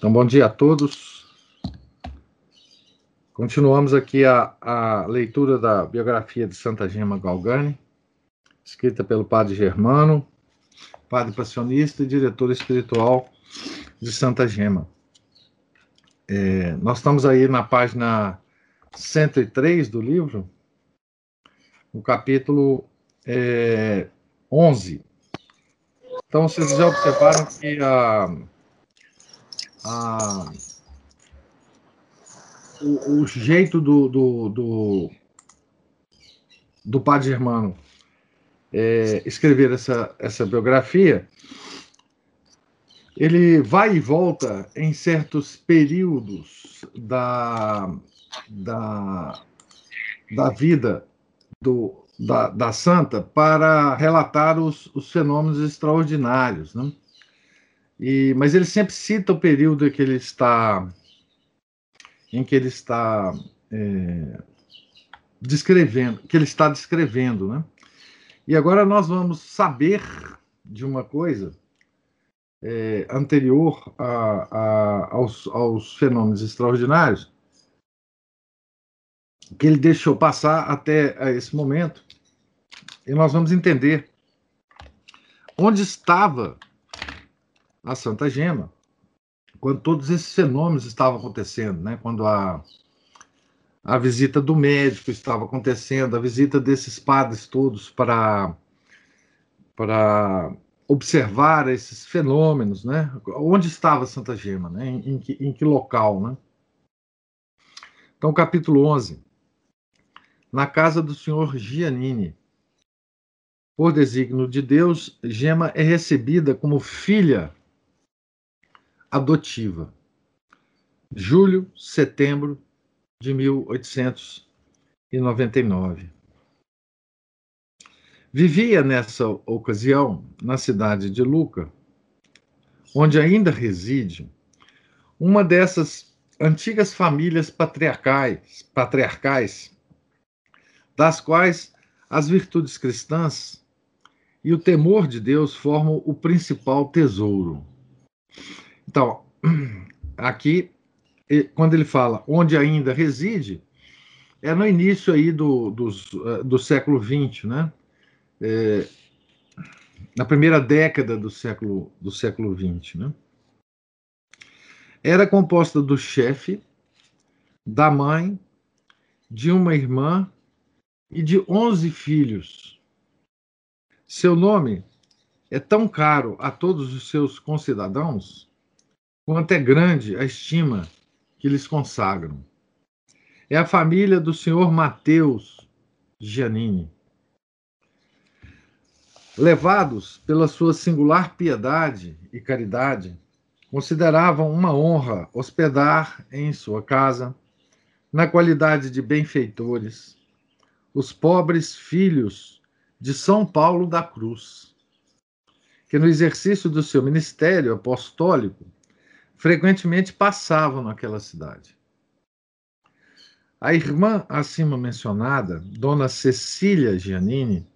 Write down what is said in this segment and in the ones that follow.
Então, bom dia a todos. Continuamos aqui a, a leitura da biografia de Santa Gema Galgani, escrita pelo padre Germano, padre passionista e diretor espiritual de Santa Gema. É, nós estamos aí na página 103 do livro, no capítulo é, 11. Então, vocês já observaram que a a, o, o, jeito do, do, do, do padre Germano é, escrever essa, essa biografia, ele vai e volta em certos períodos da, da, da vida do, da, da santa para relatar os, os fenômenos extraordinários. Né? E, mas ele sempre cita o período em que ele está em que ele está é, descrevendo, que ele está descrevendo, né? E agora nós vamos saber de uma coisa é, anterior a, a, aos, aos fenômenos extraordinários que ele deixou passar até esse momento, e nós vamos entender onde estava a Santa Gema, quando todos esses fenômenos estavam acontecendo, né? quando a, a visita do médico estava acontecendo, a visita desses padres todos para, para observar esses fenômenos, né? Onde estava Santa Gema, né? Em, em, que, em que local, né? Então, capítulo 11. Na casa do senhor Giannini. Por desígnio de Deus, Gema é recebida como filha adotiva. Julho, setembro de 1899. Vivia nessa ocasião na cidade de Luca, onde ainda reside uma dessas antigas famílias patriarcais, patriarcais, das quais as virtudes cristãs e o temor de Deus formam o principal tesouro. Então, aqui, quando ele fala onde ainda reside, é no início aí do, do, eh, do século XX, né? É, na primeira década do século, do século XX, né? Era composta do chefe, da mãe, de uma irmã e de 11 filhos. Seu nome é tão caro a todos os seus concidadãos quanto é grande a estima que lhes consagram. É a família do senhor Mateus Giannini. Levados pela sua singular piedade e caridade, consideravam uma honra hospedar em sua casa, na qualidade de benfeitores, os pobres filhos de São Paulo da Cruz, que no exercício do seu ministério apostólico frequentemente passavam naquela cidade. A irmã acima mencionada, Dona Cecília Giannini,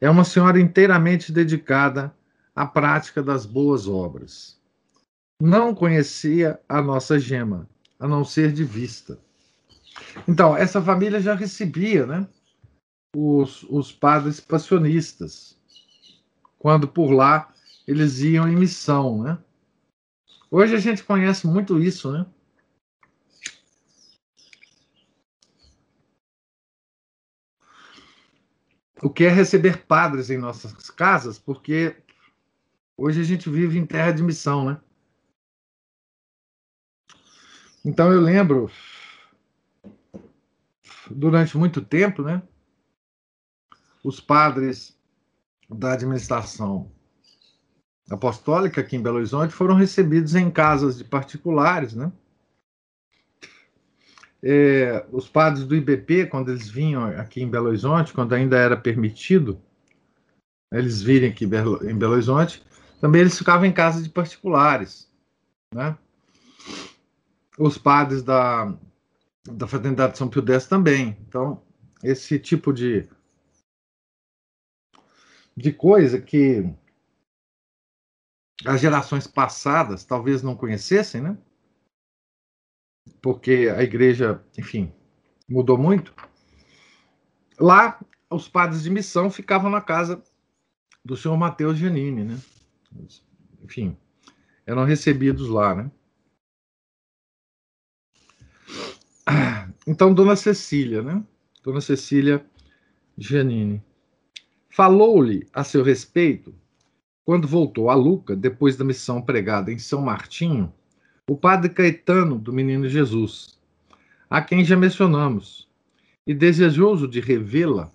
é uma senhora inteiramente dedicada à prática das boas obras. Não conhecia a nossa gema, a não ser de vista. Então, essa família já recebia né, os, os padres passionistas, quando por lá eles iam em missão, né? Hoje a gente conhece muito isso, né? O que é receber padres em nossas casas, porque hoje a gente vive em terra de missão, né? Então eu lembro, durante muito tempo, né? Os padres da administração apostólica aqui em Belo Horizonte foram recebidos em casas de particulares, né? é, os padres do IBP, quando eles vinham aqui em Belo Horizonte, quando ainda era permitido eles virem aqui em Belo Horizonte, também eles ficavam em casa de particulares, né? Os padres da, da Fraternidade de São Pio X também. Então, esse tipo de, de coisa que as gerações passadas talvez não conhecessem, né? Porque a igreja, enfim, mudou muito. Lá, os padres de missão ficavam na casa do senhor Mateus Giannini, né? Enfim, eram recebidos lá, né? Então, Dona Cecília, né? Dona Cecília Giannini. Falou-lhe a seu respeito, quando voltou a Luca, depois da missão pregada em São Martinho, o padre Caetano do Menino Jesus, a quem já mencionamos, e desejoso de revê-la,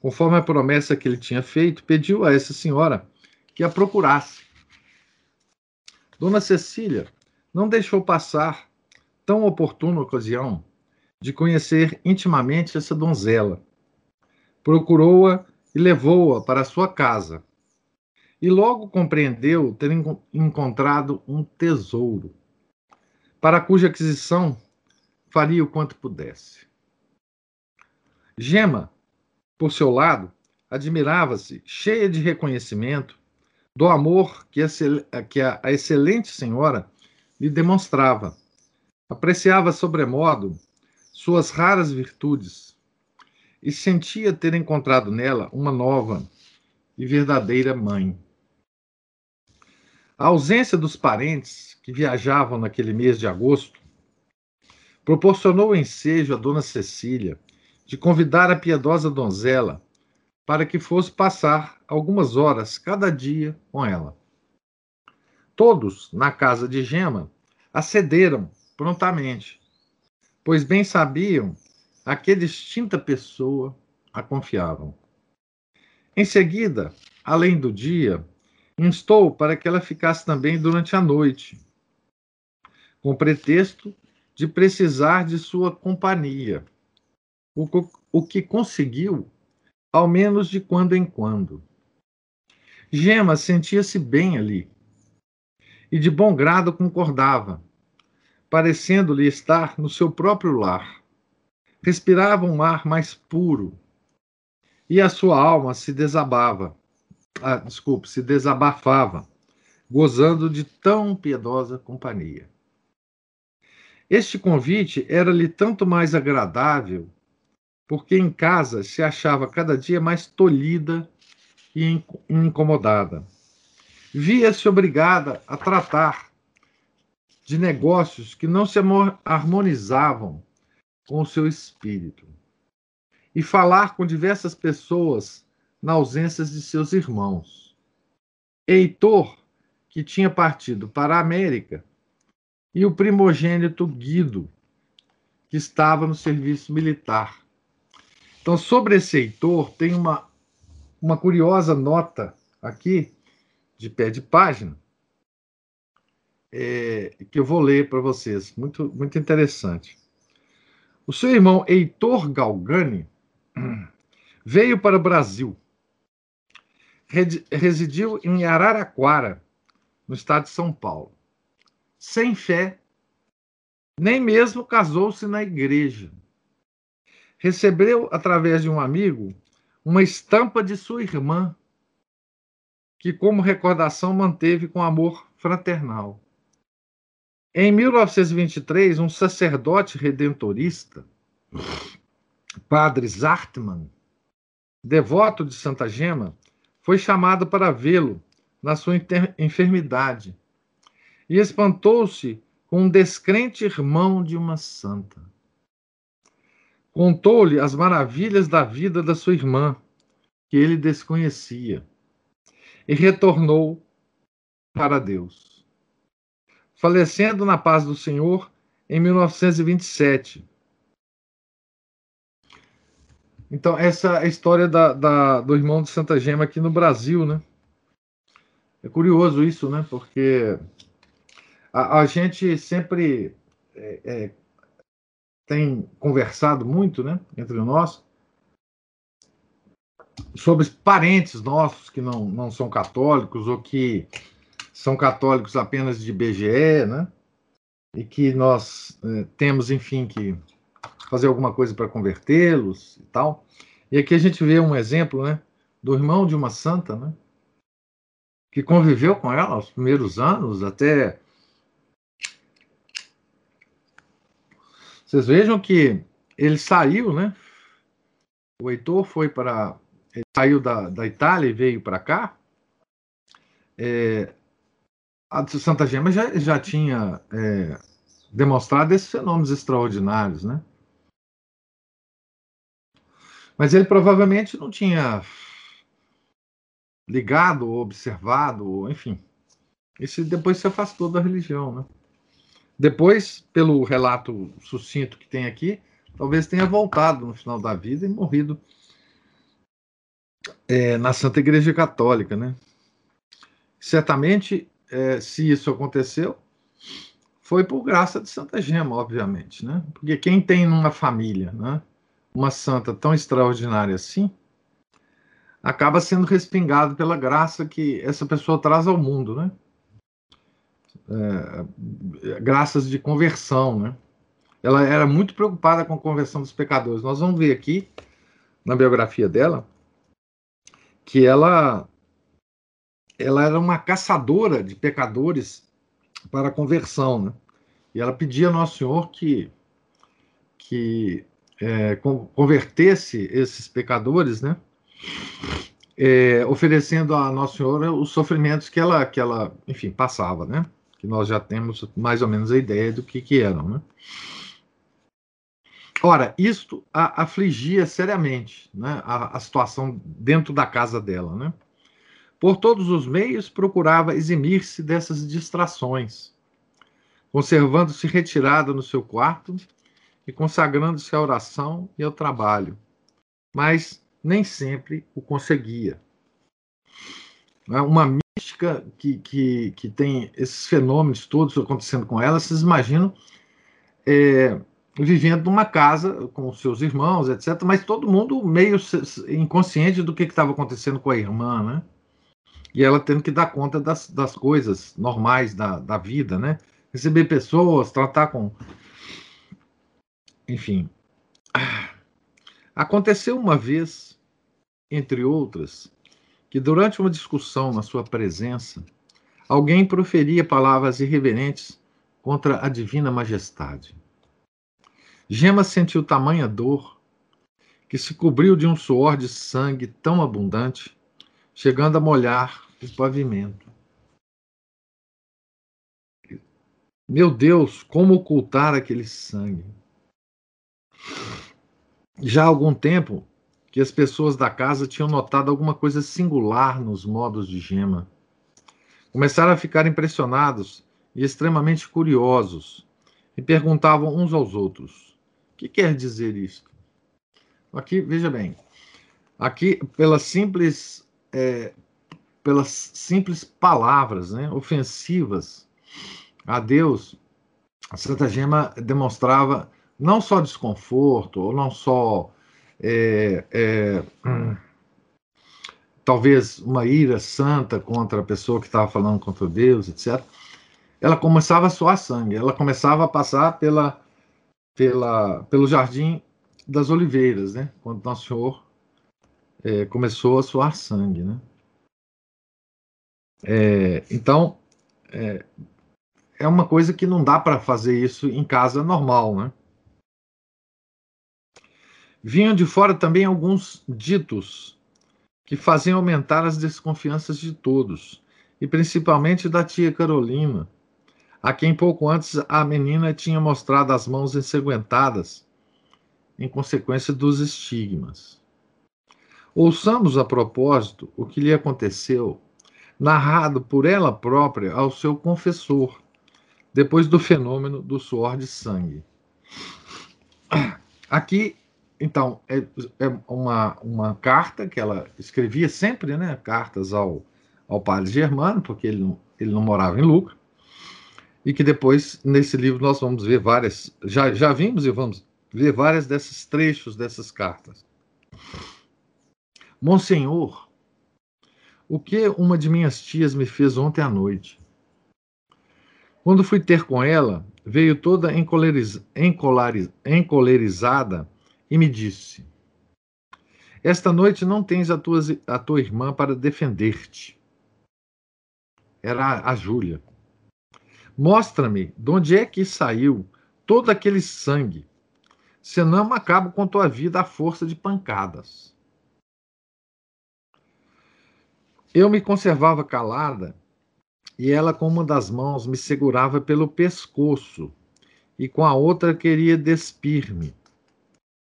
conforme a promessa que ele tinha feito, pediu a essa senhora que a procurasse. Dona Cecília não deixou passar tão oportuna ocasião de conhecer intimamente essa donzela. Procurou-a e levou-a para sua casa. E logo compreendeu ter encontrado um tesouro, para cuja aquisição faria o quanto pudesse. Gema, por seu lado, admirava-se, cheia de reconhecimento, do amor que a, excelente senhora lhe demonstrava. Apreciava sobremodo suas raras virtudes e sentia ter encontrado nela uma nova e verdadeira mãe. A ausência dos parentes que viajavam naquele mês de agosto proporcionou o ensejo a Dona Cecília de convidar a piedosa donzela para que fosse passar algumas horas cada dia com ela. Todos, na casa de Gema, acederam prontamente, pois bem sabiam a que distinta pessoa a confiavam. Em seguida, além do dia, instou para que ela ficasse também durante a noite, com pretexto de precisar de sua companhia, o, o que conseguiu, ao menos de quando em quando. Gema sentia-se bem ali e de bom grado concordava, parecendo-lhe estar no seu próprio lar. Respirava um ar mais puro e a sua alma se desabava, ah, desculpe, se desabafava, gozando de tão piedosa companhia. Este convite era-lhe tanto mais agradável, porque em casa se achava cada dia mais tolhida e incomodada. Via-se obrigada a tratar de negócios que não se harmonizavam com o seu espírito. E falar com diversas pessoas na ausência de seus irmãos. Heitor, que tinha partido para a América, e o primogênito Guido, que estava no serviço militar. Então, sobre esse Heitor, tem uma, uma curiosa nota aqui, de pé de página, é, que eu vou ler para vocês. Muito, muito interessante. O seu irmão Heitor Galgani veio para o Brasil. Residiu em Araraquara, no estado de São Paulo. Sem fé, nem mesmo casou-se na igreja. Recebeu, através de um amigo, uma estampa de sua irmã, que, como recordação, manteve com amor fraternal. Em 1923, um sacerdote redentorista, Padre Zartman, devoto de Santa Gema, foi chamado para vê-lo na sua enfermidade e espantou-se com um descrente irmão de uma santa. Contou-lhe as maravilhas da vida da sua irmã, que ele desconhecia, e retornou para Deus falecendo na paz do Senhor em 1927. Então, essa é história da, da, do irmão de Santa Gema aqui no Brasil, né? É curioso isso, né? Porque a, a gente sempre é, é, tem conversado muito, né, entre nós, sobre parentes nossos que não, não são católicos ou que são católicos apenas de BGE, né? E que nós eh, temos, enfim, que fazer alguma coisa para convertê-los e tal. E aqui a gente vê um exemplo, né? Do irmão de uma santa, né? Que conviveu com ela os primeiros anos, até. Vocês vejam que ele saiu, né? O Heitor foi para ele saiu da, da Itália e veio para cá, é, a Santa Gema já, já tinha é, demonstrado esses fenômenos extraordinários, né? Mas ele provavelmente não tinha ligado, observado, enfim. Esse depois se afastou da religião, né? Depois, pelo relato sucinto que tem aqui, talvez tenha voltado no final da vida e morrido é, na Santa Igreja Católica, né? Certamente, é, se isso aconteceu, foi por graça de Santa Gema, obviamente, né? Porque quem tem numa família, né, uma santa tão extraordinária assim, acaba sendo respingado pela graça que essa pessoa traz ao mundo, né? É, graças de conversão, né? Ela era muito preocupada com a conversão dos pecadores. Nós vamos ver aqui na biografia dela que ela ela era uma caçadora de pecadores para a conversão, né? E ela pedia a Nosso Senhor que que é, convertesse esses pecadores, né? É, oferecendo a Nosso Senhor os sofrimentos que ela que ela, enfim, passava, né? Que nós já temos mais ou menos a ideia do que que eram, né? Ora, isto a afligia seriamente né, a, a, situação dentro da casa dela. Né? Por todos os meios, procurava eximir-se dessas distrações, conservando-se retirada no seu quarto e consagrando-se à oração e ao trabalho. Mas nem sempre o conseguia. Né, uma mística que, que, que tem esses fenômenos todos acontecendo com ela, vocês imaginam. É, vivendo numa casa com seus irmãos, etc., mas todo mundo meio inconsciente do que estava acontecendo com a irmã, né? E ela tendo que dar conta das, das coisas normais da, da vida, né? Receber pessoas, tratar com. Enfim. Aconteceu uma vez, entre outras, que durante uma discussão na sua presença, alguém proferia palavras irreverentes contra a divina majestade. Gema sentiu tamanha dor que se cobriu de um suor de sangue tão abundante, chegando a molhar o pavimento. Meu Deus, como ocultar aquele sangue? Já há algum tempo que as pessoas da casa tinham notado alguma coisa singular nos modos de Gema. Começaram a ficar impressionados e extremamente curiosos e perguntavam uns aos outros: que quer dizer isso? Aqui, veja bem, aqui pelas simples, é, pelas simples palavras né, ofensivas a Deus, a Santa Gema demonstrava não só desconforto, ou não só é, é, hum, talvez uma ira santa contra a pessoa que estava falando contra Deus, etc. Ela começava a suar sangue, ela começava a passar pela pela, pelo Jardim das Oliveiras, né? Quando Nosso Senhor é, começou a suar sangue, né? É, então, é, é uma coisa que não dá para fazer isso em casa normal, né? Vinham de fora também alguns ditos que faziam aumentar as desconfianças de todos, e principalmente da tia Carolina, a quem pouco antes a menina tinha mostrado as mãos ensanguentadas em consequência dos estigmas. Ouçamos a propósito o que lhe aconteceu, narrado por ela própria ao seu confessor, depois do fenômeno do suor de sangue. Aqui, então, é, é uma, uma carta que ela escrevia sempre, né? Cartas ao, ao padre Germano, porque ele não, ele não morava em Lucra e que depois, nesse livro, nós vamos ver várias, já, já vimos e vamos ver várias desses trechos dessas cartas. Monsenhor, o que uma de minhas tias me fez ontem à noite? Quando fui ter com ela, veio toda encoleriz, encolariz, encolerizada e me disse: Esta noite não tens a tua, a tua irmã para defender-te. Era a Júlia. Mostra-me de onde é que saiu todo aquele sangue, senão acabo com tua vida à força de pancadas. Eu me conservava calada e ela, com uma das mãos, me segurava pelo pescoço e com a outra queria despir-me,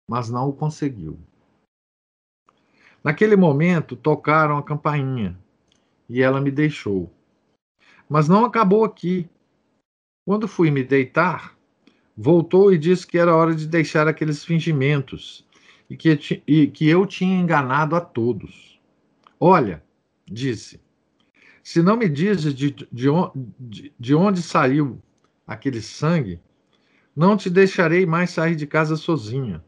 mas não o conseguiu. Naquele momento, tocaram a campainha e ela me deixou. Mas não acabou aqui. Quando fui me deitar, voltou e disse que era hora de deixar aqueles fingimentos e que, e que eu tinha enganado a todos. Olha, disse: Se não me dizes de, de, de onde saiu aquele sangue, não te deixarei mais sair de casa sozinha,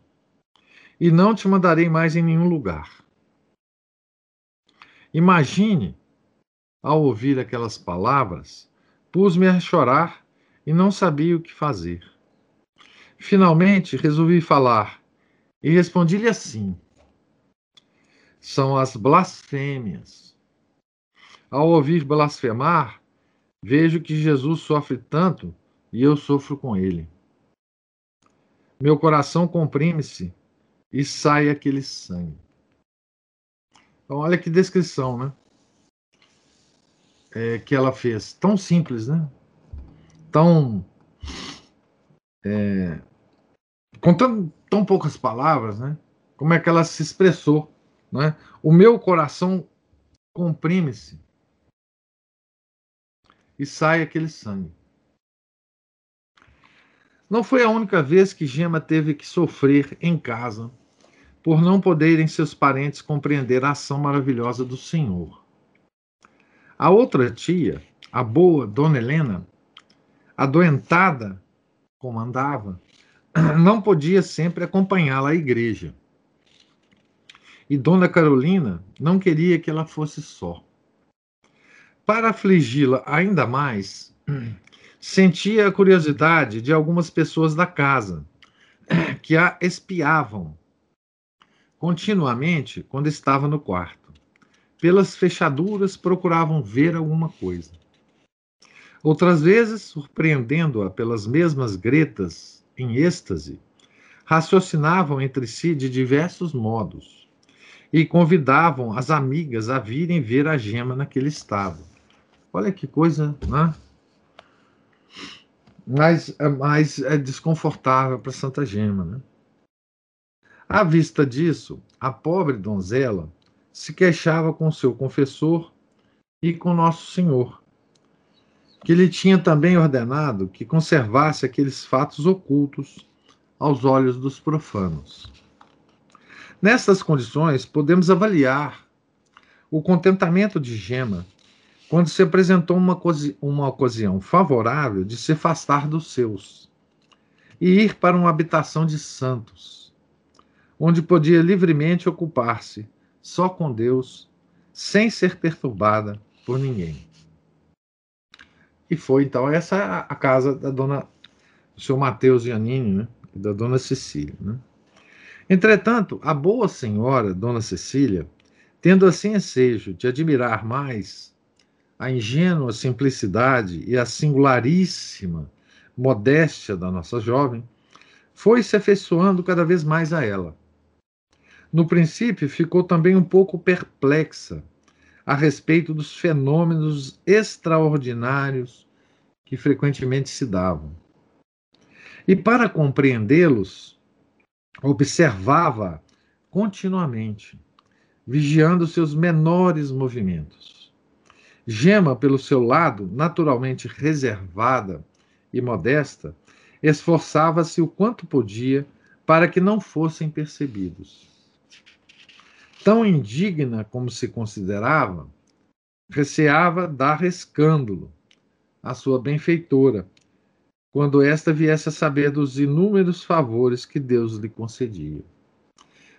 e não te mandarei mais em nenhum lugar. Imagine, ao ouvir aquelas palavras, pus-me a chorar e não sabia o que fazer. Finalmente resolvi falar e respondi-lhe assim: São as blasfêmias ao ouvir blasfemar, vejo que Jesus sofre tanto e eu sofro com ele. Meu coração comprime-se e sai aquele sangue. Então, olha que descrição, né? É, que ela fez. Tão simples, né? Tão. É, com tão, tão poucas palavras, né? Como é que ela se expressou, né? O meu coração comprime-se e sai aquele sangue. Não foi a única vez que Gema teve que sofrer em casa por não poderem seus parentes compreender a ação maravilhosa do Senhor. A outra tia, a boa Dona Helena, adoentada como andava, não podia sempre acompanhá-la à igreja. E Dona Carolina não queria que ela fosse só. Para afligi-la ainda mais, sentia a curiosidade de algumas pessoas da casa, que a espiavam continuamente quando estava no quarto. Pelas fechaduras procuravam ver alguma coisa. Outras vezes, surpreendendo-a pelas mesmas gretas em êxtase, raciocinavam entre si de diversos modos e convidavam as amigas a virem ver a gema naquele estado. Olha que coisa, né? Mas, mas é desconfortável para Santa Gema, né? À vista disso, a pobre donzela se queixava com seu confessor e com Nosso Senhor, que lhe tinha também ordenado que conservasse aqueles fatos ocultos aos olhos dos profanos. Nessas condições, podemos avaliar o contentamento de Gema quando se apresentou uma, uma ocasião favorável de se afastar dos seus e ir para uma habitação de santos, onde podia livremente ocupar-se só com Deus, sem ser perturbada por ninguém. E foi então essa a casa da dona do seu Mateus Giannini, né? E da dona Cecília, né? Entretanto, a boa senhora, dona Cecília, tendo assim ensejo de admirar mais a ingênua simplicidade e a singularíssima modéstia da nossa jovem, foi se afeiçoando cada vez mais a ela. No princípio, ficou também um pouco perplexa a respeito dos fenômenos extraordinários que frequentemente se davam. E para compreendê-los, observava continuamente, vigiando seus menores movimentos. Gema, pelo seu lado, naturalmente reservada e modesta, esforçava-se o quanto podia para que não fossem percebidos. Tão indigna como se considerava, receava dar escândalo à sua benfeitora, quando esta viesse a saber dos inúmeros favores que Deus lhe concedia.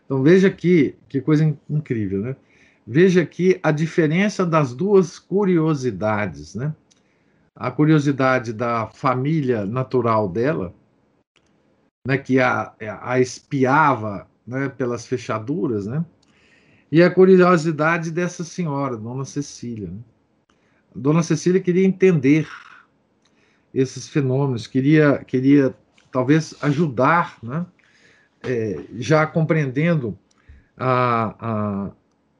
Então veja aqui, que coisa incrível, né? Veja aqui a diferença das duas curiosidades, né? A curiosidade da família natural dela, né, que a, a espiava né, pelas fechaduras, né? E a curiosidade dessa senhora, Dona Cecília. Né? Dona Cecília queria entender esses fenômenos, queria, queria talvez ajudar, né? É, já compreendendo a, a,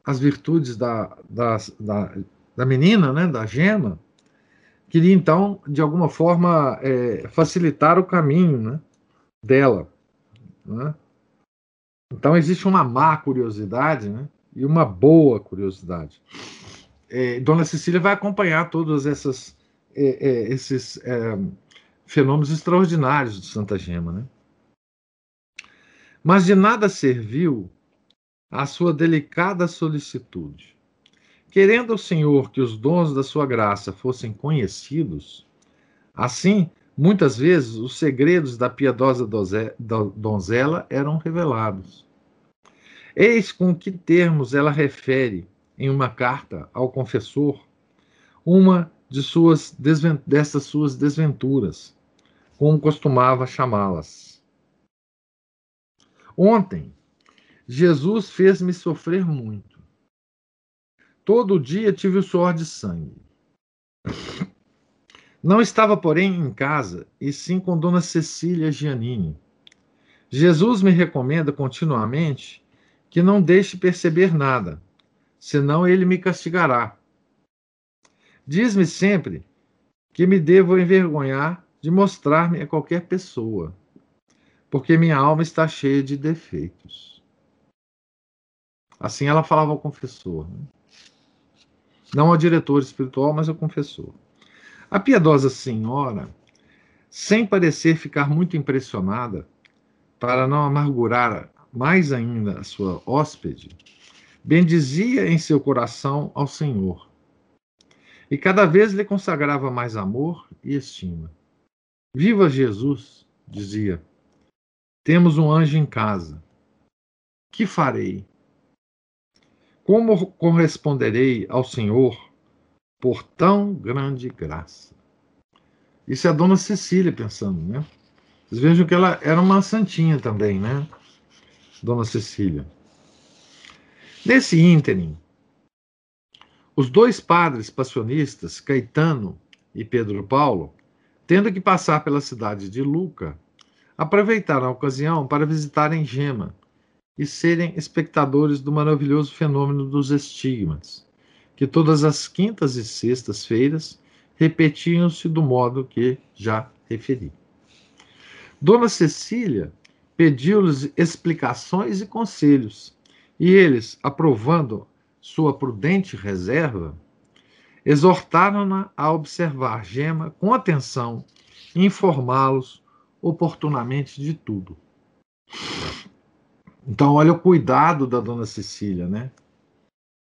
as virtudes da, da, da, da, menina, né? da gema, queria então, de alguma forma, é, facilitar o caminho né? dela. Né? Então, existe uma má curiosidade né? E uma boa curiosidade. É, Dona Cecília vai acompanhar essas é, é, esses é, fenômenos extraordinários de Santa Gema. Né? Mas de nada serviu a sua delicada solicitude. Querendo o Senhor que os dons da sua graça fossem conhecidos, assim, muitas vezes os segredos da piedosa donzela eram revelados. Eis com que termos ela refere em uma carta ao confessor uma de suas dessas suas desventuras, como costumava chamá-las. Ontem, Jesus fez-me sofrer muito. Todo dia tive o suor de sangue. Não estava, porém, em casa, e sim com Dona Cecília Giannini. Jesus me recomenda continuamente que não deixe perceber nada, senão ele me castigará. Diz-me sempre que me devo envergonhar de mostrar-me a qualquer pessoa, porque minha alma está cheia de defeitos. Assim ela falava ao confessor. Né? Não ao diretor espiritual, mas ao confessor. A piedosa senhora, sem parecer ficar muito impressionada, para não amargurar mais ainda a sua hóspede, bendizia em seu coração ao Senhor e cada vez lhe consagrava mais amor e estima. Viva Jesus, dizia. Temos um anjo em casa. Que farei? Como corresponderei ao Senhor por tão grande graça? Isso é a dona Cecília pensando, né? Vocês vejam que ela era uma santinha também, né? Dona Cecília. Nesse ínterim, os dois padres passionistas, Caetano e Pedro Paulo, tendo que passar pela cidade de Luca, aproveitaram a ocasião para visitarem Gema e serem espectadores do maravilhoso fenômeno dos estigmas, que todas as quintas e sextas-feiras repetiam-se do modo que já referi. Dona Cecília pediu-lhes explicações e conselhos, e eles, aprovando sua prudente reserva, exortaram-na a observar Gema com atenção e informá-los oportunamente de tudo. Então, olha o cuidado da dona Cecília, né?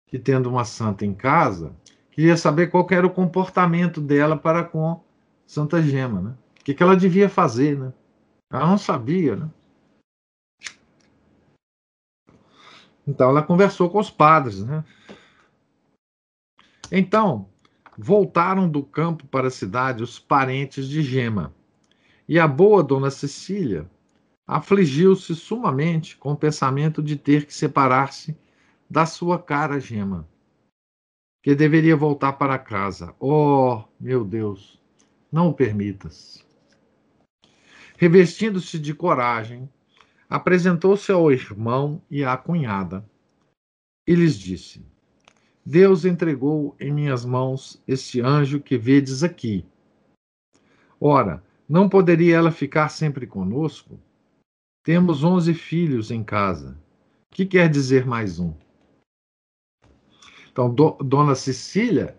Que tendo uma santa em casa, queria saber qual era o comportamento dela para com Santa Gema, né? O que, que ela devia fazer, né? Ela não sabia, né? Então ela conversou com os padres, né? Então, voltaram do campo para a cidade os parentes de Gema. E a boa dona Cecília afligiu-se sumamente com o pensamento de ter que separar-se da sua cara Gema, que deveria voltar para casa. Oh, meu Deus, não o permitas. Revestindo-se de coragem, apresentou-se ao irmão e à cunhada e lhes disse: Deus entregou em minhas mãos este anjo que vedes aqui. Ora, não poderia ela ficar sempre conosco? Temos onze filhos em casa. Que quer dizer mais um? Então, do, Dona Cecília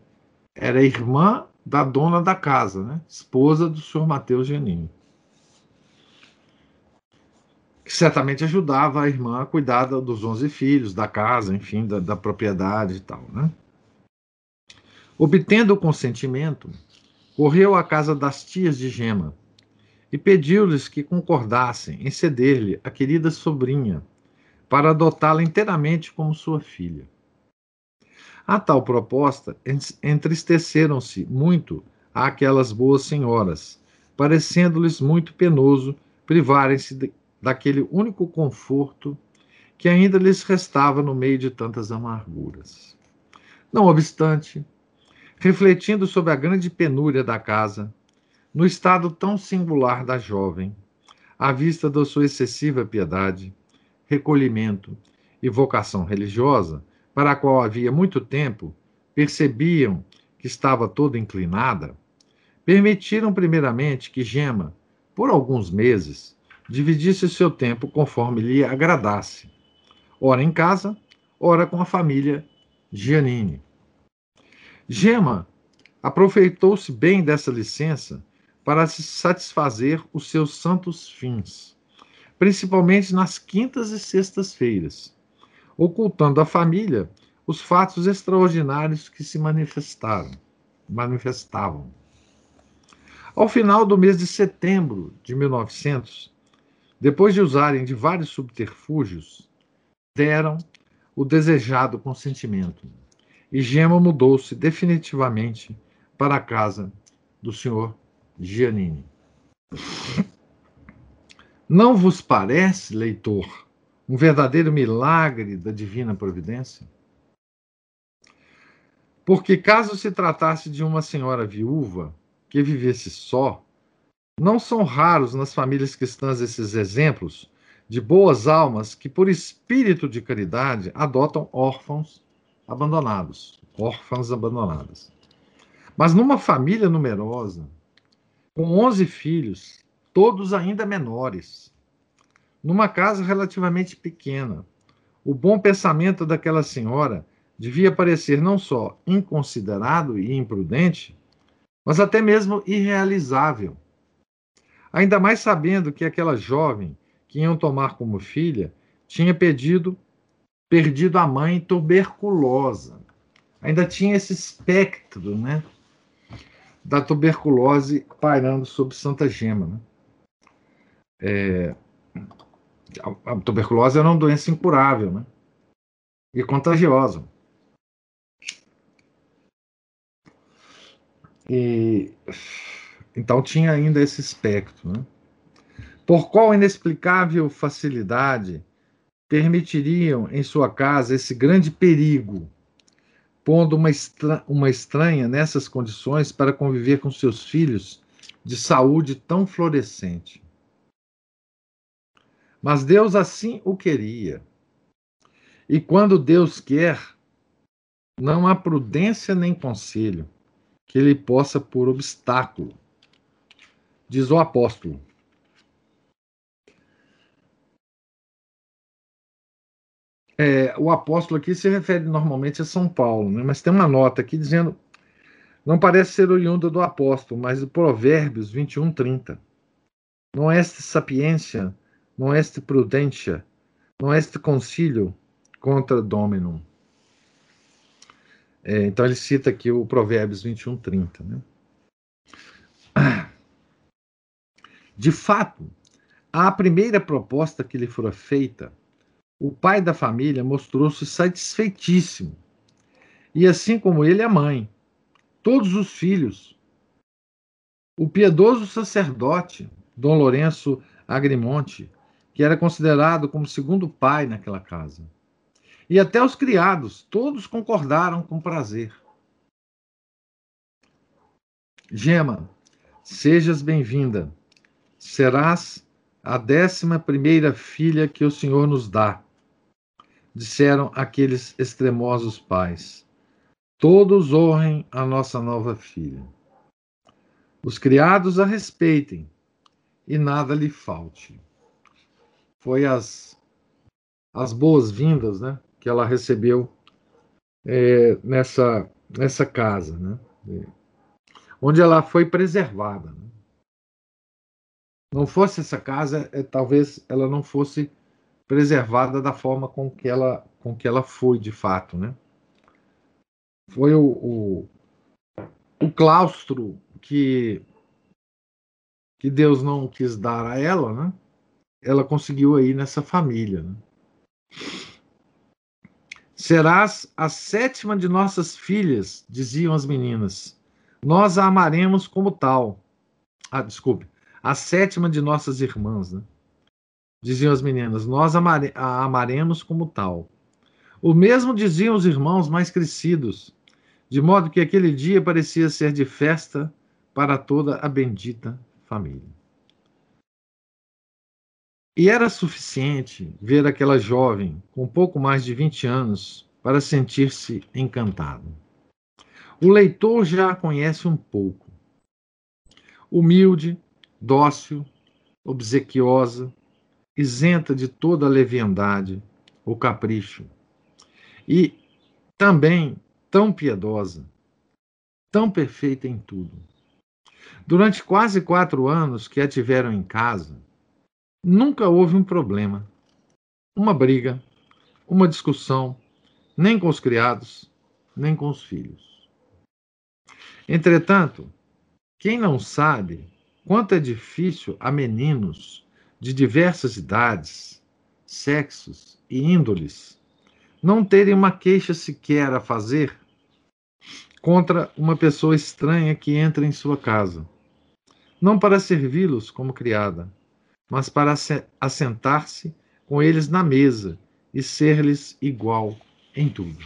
era irmã da dona da casa, né? esposa do senhor Mateus Geninho que certamente ajudava a irmã a cuidar dos 11 filhos, da casa, enfim, da, da propriedade e tal. Né? Obtendo o consentimento, correu à casa das tias de Gema e pediu-lhes que concordassem em ceder-lhe a querida sobrinha para adotá-la inteiramente como sua filha. A tal proposta entristeceram-se muito aquelas boas senhoras, parecendo-lhes muito penoso privarem-se daquele único conforto que ainda lhes restava no meio de tantas amarguras. Não obstante, refletindo sobre a grande penúria da casa, no estado tão singular da jovem, à vista da sua excessiva piedade, recolhimento e vocação religiosa, para a qual havia muito tempo percebiam que estava toda inclinada, permitiram primeiramente que Gema, por alguns meses, dividisse seu tempo conforme lhe agradasse, ora em casa, ora com a família Giannini. Gema aproveitou-se bem dessa licença para se satisfazer os seus santos fins, principalmente nas quintas e sextas-feiras, ocultando à família os fatos extraordinários que se manifestaram, manifestavam. Ao final do mês de setembro de 1900, depois de usarem de vários subterfúgios, deram o desejado consentimento. E Gema mudou-se definitivamente para a casa do senhor Giannini. Não vos parece, leitor, um verdadeiro milagre da divina providência? Porque, caso se tratasse de uma senhora viúva que vivesse só, não são raros nas famílias cristãs esses exemplos de boas almas que, por espírito de caridade, adotam órfãos abandonados, órfãs abandonadas. Mas numa família numerosa, com 11 filhos, todos ainda menores, numa casa relativamente pequena, o bom pensamento daquela senhora devia parecer não só inconsiderado e imprudente, mas até mesmo irrealizável Ainda mais sabendo que aquela jovem que iam tomar como filha tinha pedido, perdido a mãe tuberculosa. Ainda tinha esse espectro, né? Da tuberculose pairando sobre Santa Gema. Né? É, a tuberculose era uma doença incurável, né? E contagiosa. E então tinha ainda esse espectro. Né? Por qual inexplicável facilidade permitiriam em sua casa esse grande perigo, pondo uma, estra uma estranha nessas condições para conviver com seus filhos de saúde tão florescente? Mas Deus assim o queria. E quando Deus quer, não há prudência nem conselho que ele possa pôr obstáculo diz o apóstolo. É, o apóstolo aqui se refere normalmente a São Paulo, né? mas tem uma nota aqui dizendo, não parece ser oriunda do apóstolo, mas de Provérbios 21, 30. Não este sapiência, não este prudência, não este concílio contra dominum. É, então ele cita aqui o Provérbios 21, 30. Né? De fato, à primeira proposta que lhe fora feita, o pai da família mostrou-se satisfeitíssimo. E assim como ele, a mãe, todos os filhos. O piedoso sacerdote, Dom Lourenço Agrimonte, que era considerado como segundo pai naquela casa. E até os criados, todos concordaram com prazer. Gema, sejas bem-vinda serás a décima primeira filha que o Senhor nos dá. Disseram aqueles extremosos pais. Todos honrem a nossa nova filha. Os criados a respeitem e nada lhe falte. Foi as, as boas-vindas né, que ela recebeu é, nessa, nessa casa, né, onde ela foi preservada. Né não fosse essa casa, é, talvez ela não fosse preservada da forma com que ela, com que ela foi de fato, né? Foi o, o, o claustro que que Deus não quis dar a ela, né? Ela conseguiu aí nessa família. Né? Serás a sétima de nossas filhas, diziam as meninas. Nós a amaremos como tal. Ah, desculpe. A sétima de nossas irmãs, né? Diziam as meninas. Nós amare a amaremos como tal. O mesmo diziam os irmãos mais crescidos, de modo que aquele dia parecia ser de festa para toda a bendita família. E era suficiente ver aquela jovem com pouco mais de 20 anos para sentir-se encantado. O leitor já a conhece um pouco. Humilde, dócil, obsequiosa, isenta de toda leviandade ou capricho, e também tão piedosa, tão perfeita em tudo. Durante quase quatro anos que a tiveram em casa, nunca houve um problema, uma briga, uma discussão, nem com os criados, nem com os filhos. Entretanto, quem não sabe quanto é difícil a meninos de diversas idades, sexos e índoles não terem uma queixa sequer a fazer contra uma pessoa estranha que entra em sua casa, não para servi-los como criada, mas para assentar-se com eles na mesa e ser-lhes igual em tudo.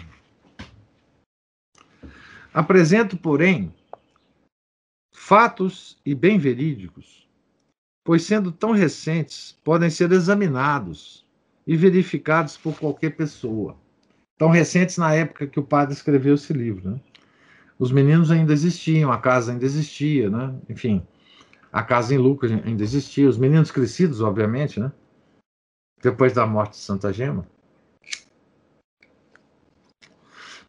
Apresento, porém, fatos e bem verídicos, pois sendo tão recentes, podem ser examinados e verificados por qualquer pessoa. Tão recentes na época que o padre escreveu esse livro. Né? Os meninos ainda existiam, a casa ainda existia, né? enfim, a casa em Lucas ainda existia, os meninos crescidos, obviamente, né? depois da morte de Santa Gema.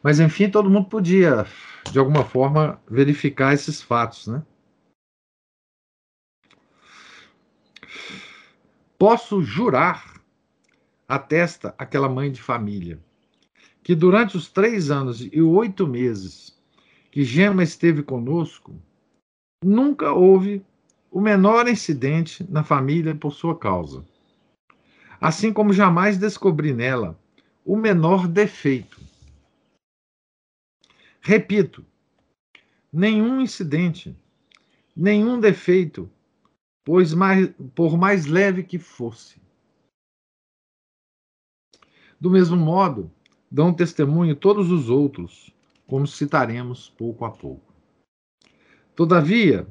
Mas, enfim, todo mundo podia, de alguma forma, verificar esses fatos, né? Posso jurar, atesta aquela mãe de família, que durante os três anos e oito meses que Gema esteve conosco, nunca houve o menor incidente na família por sua causa. Assim como jamais descobri nela o menor defeito. Repito, nenhum incidente, nenhum defeito, pois mais, por mais leve que fosse. Do mesmo modo, dão testemunho todos os outros, como citaremos pouco a pouco. Todavia,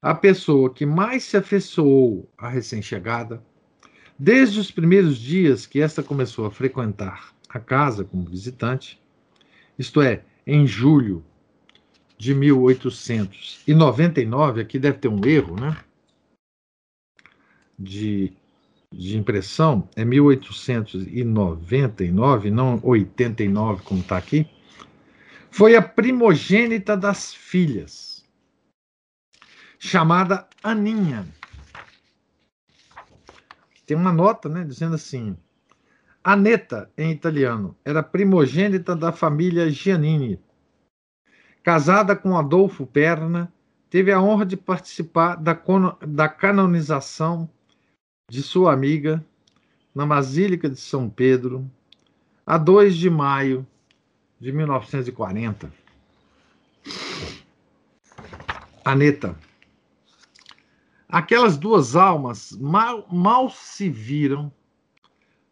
a pessoa que mais se afeiçoou à recém-chegada, desde os primeiros dias que esta começou a frequentar a casa como visitante, isto é, em julho de 1899, aqui deve ter um erro, né? De, de impressão, é 1899, não 89, como está aqui. Foi a primogênita das filhas, chamada Aninha. Tem uma nota, né, dizendo assim: Aneta, em italiano, era primogênita da família Giannini. Casada com Adolfo Perna, teve a honra de participar da, da canonização de sua amiga na Basílica de São Pedro, a 2 de maio de 1940. Aneta. Aquelas duas almas mal, mal se viram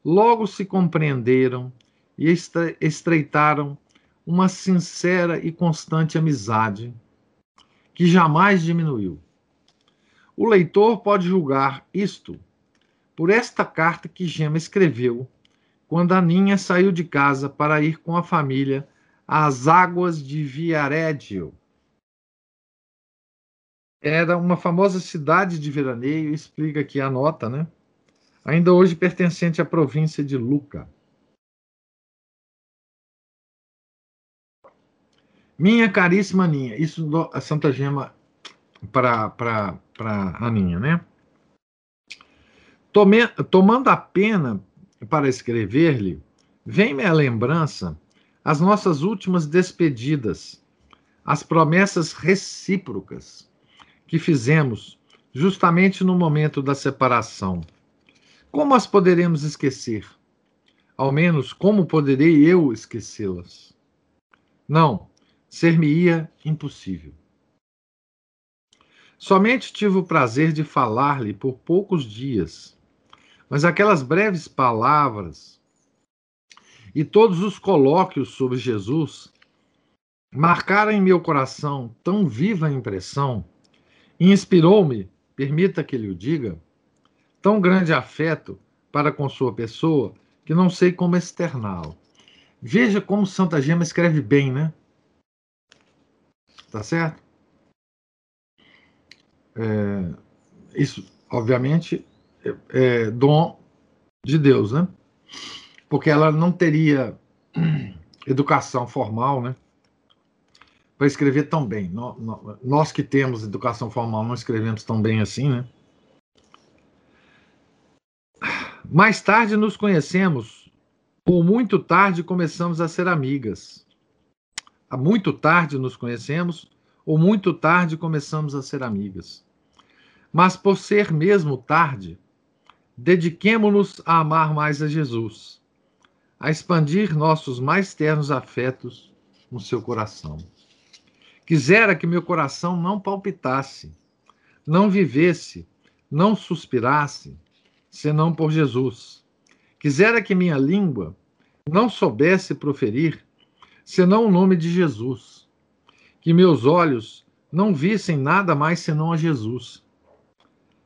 logo se compreenderam e estreitaram uma sincera e constante amizade que jamais diminuiu. O leitor pode julgar isto por esta carta que Gema escreveu quando a Ninha saiu de casa para ir com a família às águas de Viareggio. Era uma famosa cidade de veraneio, explica aqui a nota, né? ainda hoje pertencente à província de Luca. Minha caríssima Aninha, isso a Santa Gema para Aninha, né? Tome, tomando a pena para escrever-lhe, vem-me à lembrança as nossas últimas despedidas, as promessas recíprocas que fizemos justamente no momento da separação. Como as poderemos esquecer? Ao menos, como poderei eu esquecê-las? Não, ser-me-ia impossível. Somente tive o prazer de falar-lhe por poucos dias, mas aquelas breves palavras e todos os colóquios sobre Jesus marcaram em meu coração tão viva impressão e inspirou-me, permita que lhe o diga, tão grande afeto para com sua pessoa que não sei como externá-lo. Veja como Santa Gema escreve bem, né? Tá certo? É, isso, obviamente, é, dom de Deus, né? porque ela não teria educação formal, né? Para escrever tão bem. Nós que temos educação formal não escrevemos tão bem assim, né? Mais tarde nos conhecemos, ou muito tarde começamos a ser amigas. Muito tarde nos conhecemos, ou muito tarde começamos a ser amigas. Mas por ser mesmo tarde, dediquemo-nos a amar mais a Jesus a expandir nossos mais ternos afetos no seu coração. Quisera que meu coração não palpitasse, não vivesse, não suspirasse, senão por Jesus. Quisera que minha língua não soubesse proferir, senão o nome de Jesus. Que meus olhos não vissem nada mais senão a Jesus.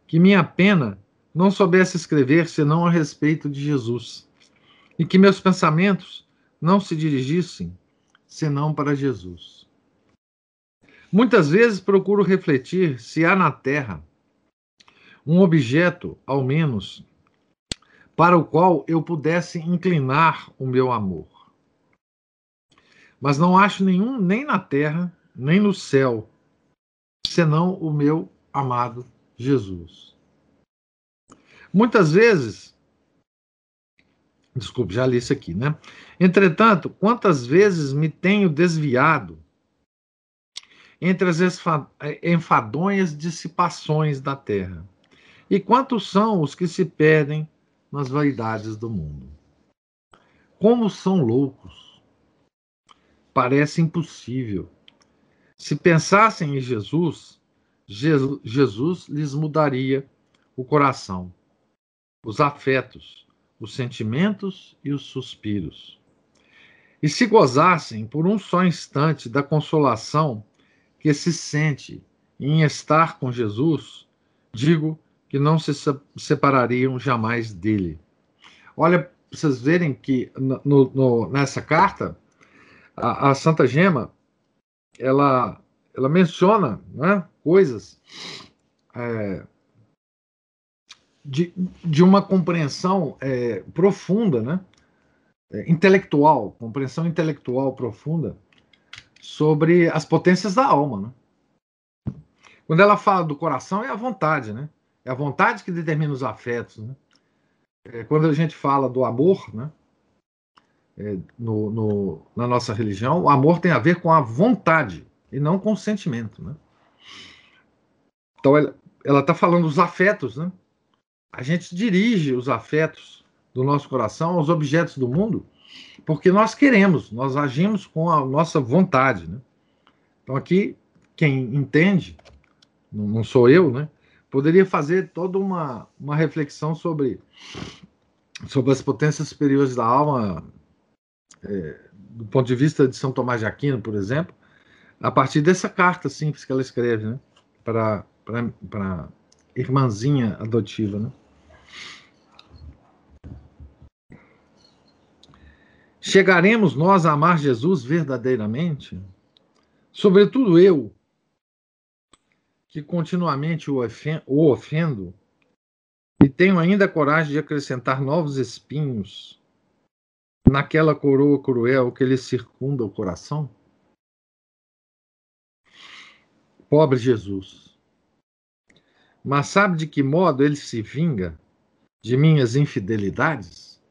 Que minha pena não soubesse escrever senão a respeito de Jesus e que meus pensamentos não se dirigissem senão para Jesus. Muitas vezes procuro refletir se há na Terra um objeto, ao menos, para o qual eu pudesse inclinar o meu amor. Mas não acho nenhum, nem na terra, nem no céu, senão o meu amado Jesus. Muitas vezes Desculpe, já li isso aqui, né? Entretanto, quantas vezes me tenho desviado entre as enfadonhas dissipações da terra? E quantos são os que se perdem nas vaidades do mundo? Como são loucos! Parece impossível. Se pensassem em Jesus, Jesus lhes mudaria o coração, os afetos os sentimentos e os suspiros. E se gozassem por um só instante da consolação que se sente em estar com Jesus, digo que não se separariam jamais dele. Olha, vocês verem que no, no, nessa carta, a, a, Santa Gema, ela, ela menciona né, coisas é, de, de uma compreensão é, profunda, né? É, intelectual, compreensão intelectual profunda sobre as potências da alma. Né? Quando ela fala do coração, é a vontade, né? É a vontade que determina os afetos. Né? É, quando a gente fala do amor, né? É, no, no, na nossa religião, o amor tem a ver com a vontade e não com o sentimento. Né? Então, ela está falando dos afetos, né? A gente dirige os afetos do nosso coração aos objetos do mundo porque nós queremos, nós agimos com a nossa vontade. Né? Então, aqui, quem entende, não sou eu, né? poderia fazer toda uma, uma reflexão sobre, sobre as potências superiores da alma, é, do ponto de vista de São Tomás de Aquino, por exemplo, a partir dessa carta simples que ela escreve né? para a irmãzinha adotiva. Né? Chegaremos nós a amar Jesus verdadeiramente? Sobretudo eu, que continuamente o ofendo e tenho ainda coragem de acrescentar novos espinhos naquela coroa cruel que lhe circunda o coração? Pobre Jesus. Mas sabe de que modo ele se vinga de minhas infidelidades?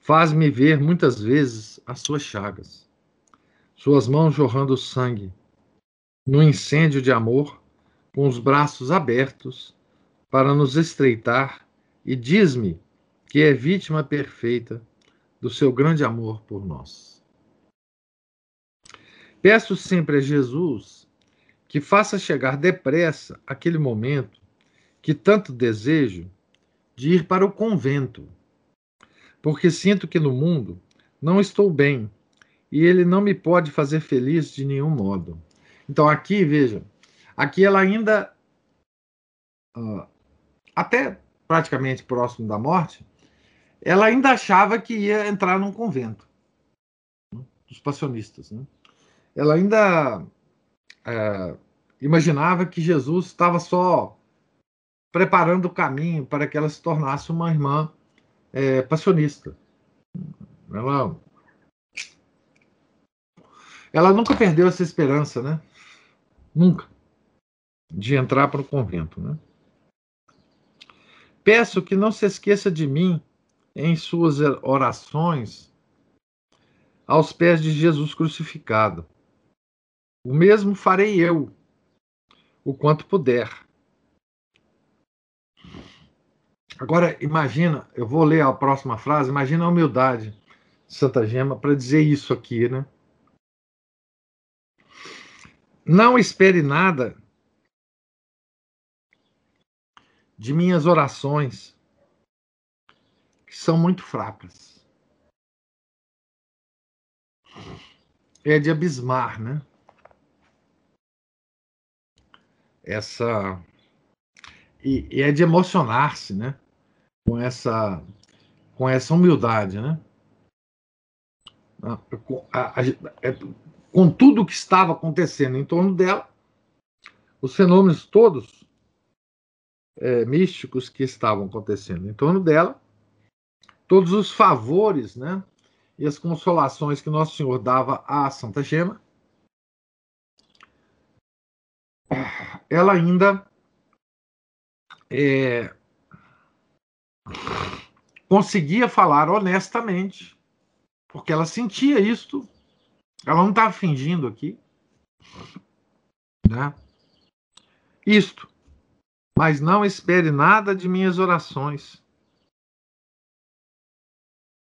Faz-me ver muitas vezes as suas chagas, suas mãos jorrando sangue, no incêndio de amor com os braços abertos para nos estreitar e diz-me que é vítima perfeita do seu grande amor por nós. Peço sempre a Jesus que faça chegar depressa aquele momento que tanto desejo de ir para o convento, porque sinto que no mundo não estou bem e ele não me pode fazer feliz de nenhum modo. Então aqui, veja, aqui ela ainda, uh, até praticamente próximo da morte, ela ainda achava que ia entrar num convento né, dos passionistas. Né? Ela ainda é, imaginava que Jesus estava só preparando o caminho para que ela se tornasse uma irmã é, passionista. Ela, ela nunca perdeu essa esperança, né? Nunca. De entrar para o convento, né? Peço que não se esqueça de mim em suas orações aos pés de Jesus crucificado. O mesmo farei eu, o quanto puder. Agora, imagina, eu vou ler a próxima frase, imagina a humildade de Santa Gema para dizer isso aqui, né? Não espere nada de minhas orações, que são muito fracas. É de abismar, né? Essa. E, e é de emocionar-se, né? Com essa, com essa humildade, né? A, a, a, é, com tudo o que estava acontecendo em torno dela, os fenômenos todos é, místicos que estavam acontecendo em torno dela, todos os favores né, e as consolações que Nosso Senhor dava à Santa Gema, ela ainda é, conseguia falar honestamente, porque ela sentia isto ela não está fingindo aqui. Né? Isto. Mas não espere nada de minhas orações,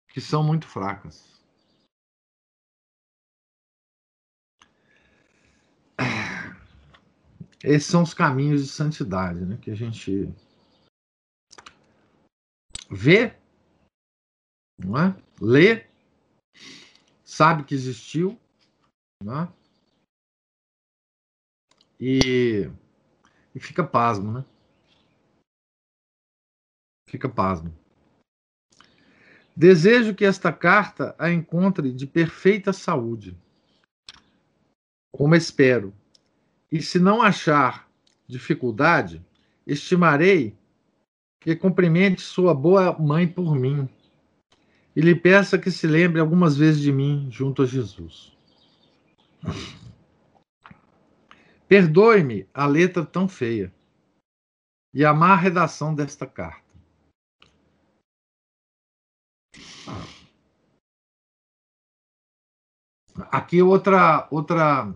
que são muito fracas. Esses são os caminhos de santidade né, que a gente vê, não é? lê, sabe que existiu, né? E, e fica pasmo, né? Fica pasmo. Desejo que esta carta a encontre de perfeita saúde, como espero. E se não achar dificuldade, estimarei que cumprimente sua boa mãe por mim e lhe peça que se lembre algumas vezes de mim junto a Jesus. Perdoe-me a letra tão feia e a má redação desta carta. Aqui outra outra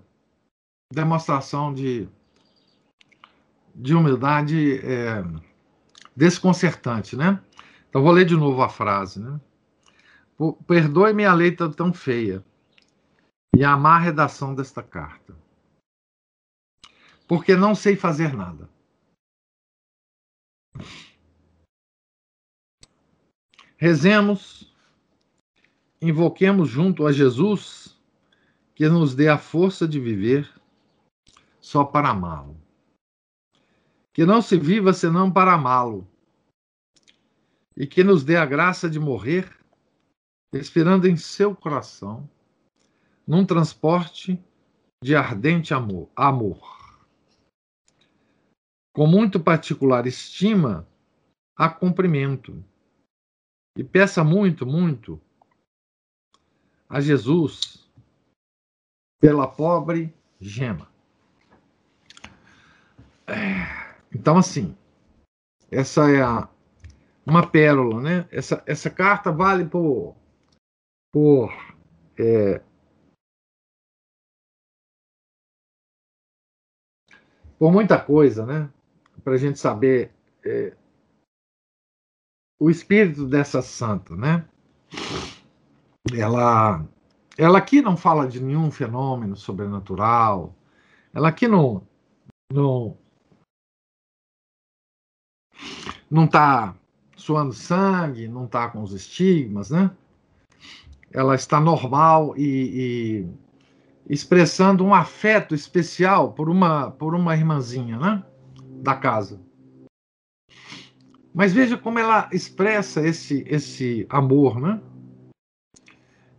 demonstração de, de humildade é, desconcertante, né? Então vou ler de novo a frase, né? Perdoe-me a letra tão feia e a má redação desta carta. Porque não sei fazer nada. Rezemos, invoquemos junto a Jesus que nos dê a força de viver só para amá-lo. Que não se viva senão para amá-lo. E que nos dê a graça de morrer esperando em seu coração num transporte de ardente amor, amor. Com muito particular estima a cumprimento. E peça muito, muito a Jesus pela pobre gema. Então, assim, essa é a, uma pérola, né? Essa, essa carta vale por, por é, por muita coisa, né? Para a gente saber é, o espírito dessa santa, né? Ela, ela aqui não fala de nenhum fenômeno sobrenatural. Ela aqui não, não, não está suando sangue, não está com os estigmas, né? Ela está normal e, e expressando um afeto especial por uma por uma irmãzinha, né? Da casa. Mas veja como ela expressa esse esse amor, né?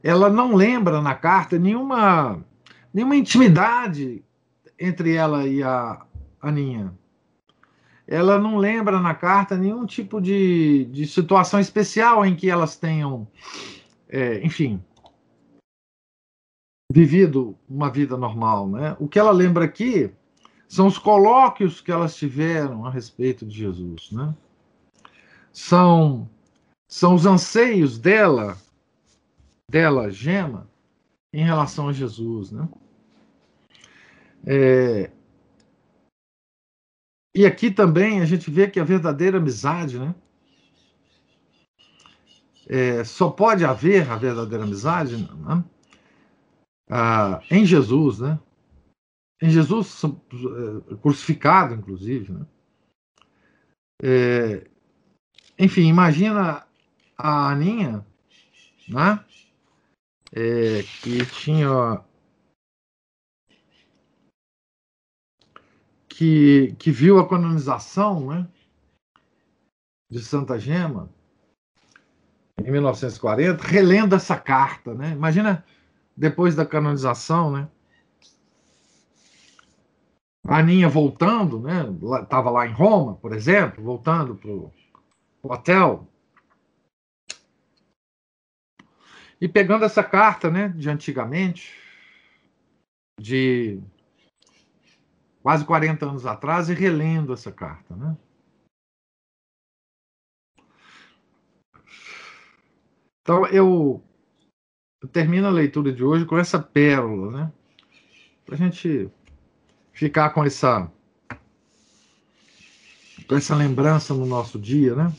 Ela não lembra na carta nenhuma nenhuma intimidade entre ela e a Aninha. Ela não lembra na carta nenhum tipo de, de situação especial em que elas tenham, é, enfim, vivido uma vida normal, né? O que ela lembra aqui são os colóquios que elas tiveram a respeito de Jesus, né? São são os anseios dela, dela, Gema, em relação a Jesus, né? É, e aqui também a gente vê que a verdadeira amizade, né? É, só pode haver a verdadeira amizade né? ah, em Jesus, né? Em Jesus é, crucificado, inclusive, né? É, enfim, imagina a Aninha, né? É, que tinha que, que viu a canonização né, de Santa Gema em 1940, relendo essa carta. Né? Imagina depois da canonização, né? A Aninha voltando, né? Estava lá em Roma, por exemplo, voltando para o hotel. E pegando essa carta, né, de antigamente, de quase 40 anos atrás, e relendo essa carta, né? Então, eu eu termino a leitura de hoje com essa pérola, né? Para a gente ficar com essa com essa lembrança no nosso dia, né?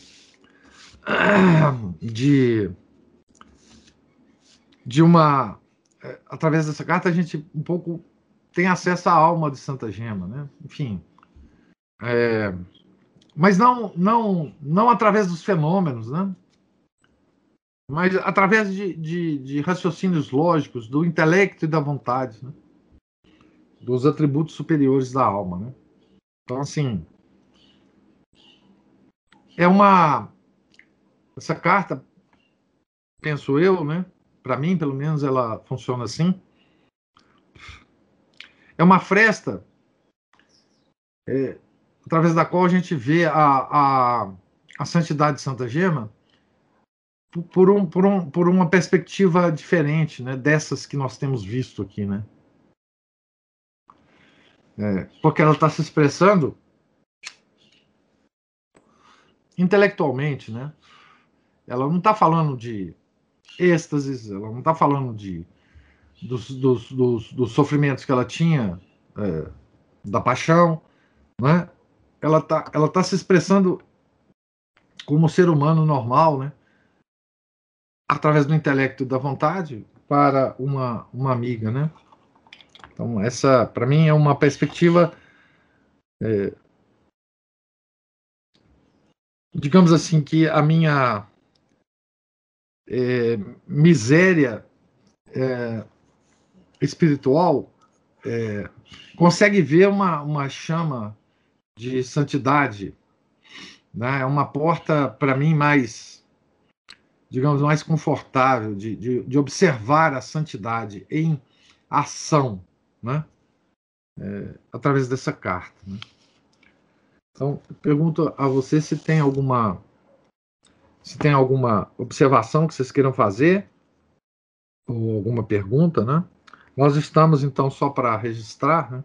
De de uma é, através dessa carta a gente um pouco tem acesso à alma de Santa Gema, né? Enfim, é, mas não não não através dos fenômenos, né? Mas através de, de, de, raciocínios lógicos, do intelecto e da vontade, né? dos atributos superiores da alma. Né? Então, assim, é uma. Essa carta, penso eu, né? Para mim, pelo menos, ela funciona assim. É uma fresta é, através da qual a gente vê a, a, a santidade de Santa Gema por, um, por, um, por uma perspectiva diferente, né, dessas que nós temos visto aqui, né? É, porque ela está se expressando intelectualmente, né? Ela não está falando de êxtases, ela não está falando de dos, dos, dos, dos, sofrimentos que ela tinha, é, da paixão, né? Ela está ela tá se expressando como ser humano normal, né? Através do intelecto da vontade para uma, uma amiga, né? Então, essa, para mim, é uma perspectiva, é, digamos assim, que a minha é, miséria é, espiritual é, consegue ver uma, uma chama de santidade, né? É uma porta, para mim, mais digamos, mais confortável de, de, de observar a santidade em ação, né? É, através dessa carta. Né? Então, pergunto a você se tem alguma se tem alguma observação que vocês queiram fazer ou alguma pergunta, né? Nós estamos então só para registrar, né?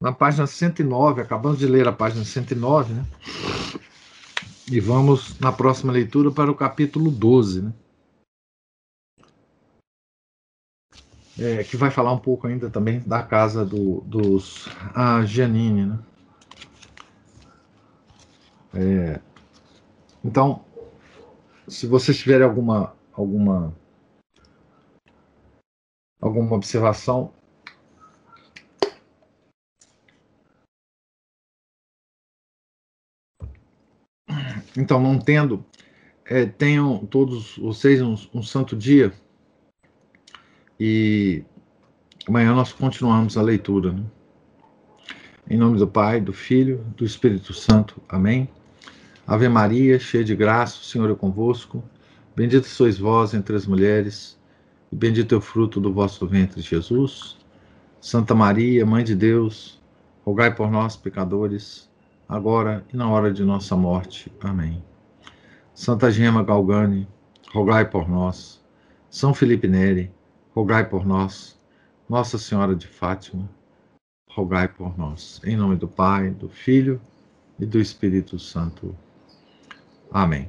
Na página 109, acabamos de ler a página 109, né? E vamos na próxima leitura para o capítulo 12. Né? é, que vai falar um pouco ainda também da casa do, dos a Giannini, né? É, então, se vocês tiverem alguma alguma alguma observação, então não tendo, é, tenham todos vocês um, um santo dia e amanhã nós continuamos a leitura. Né? Em nome do Pai, do Filho, do Espírito Santo. Amém. Ave Maria, cheia de graça, o Senhor é convosco. Bendita sois vós entre as mulheres, e bendito é o fruto do vosso ventre, Jesus. Santa Maria, Mãe de Deus, rogai por nós, pecadores, agora e na hora de nossa morte. Amém. Santa Gema Galgani, rogai por nós. São Felipe Neri, rogai por nós. Nossa Senhora de Fátima, rogai por nós. Em nome do Pai, do Filho e do Espírito Santo. Amém.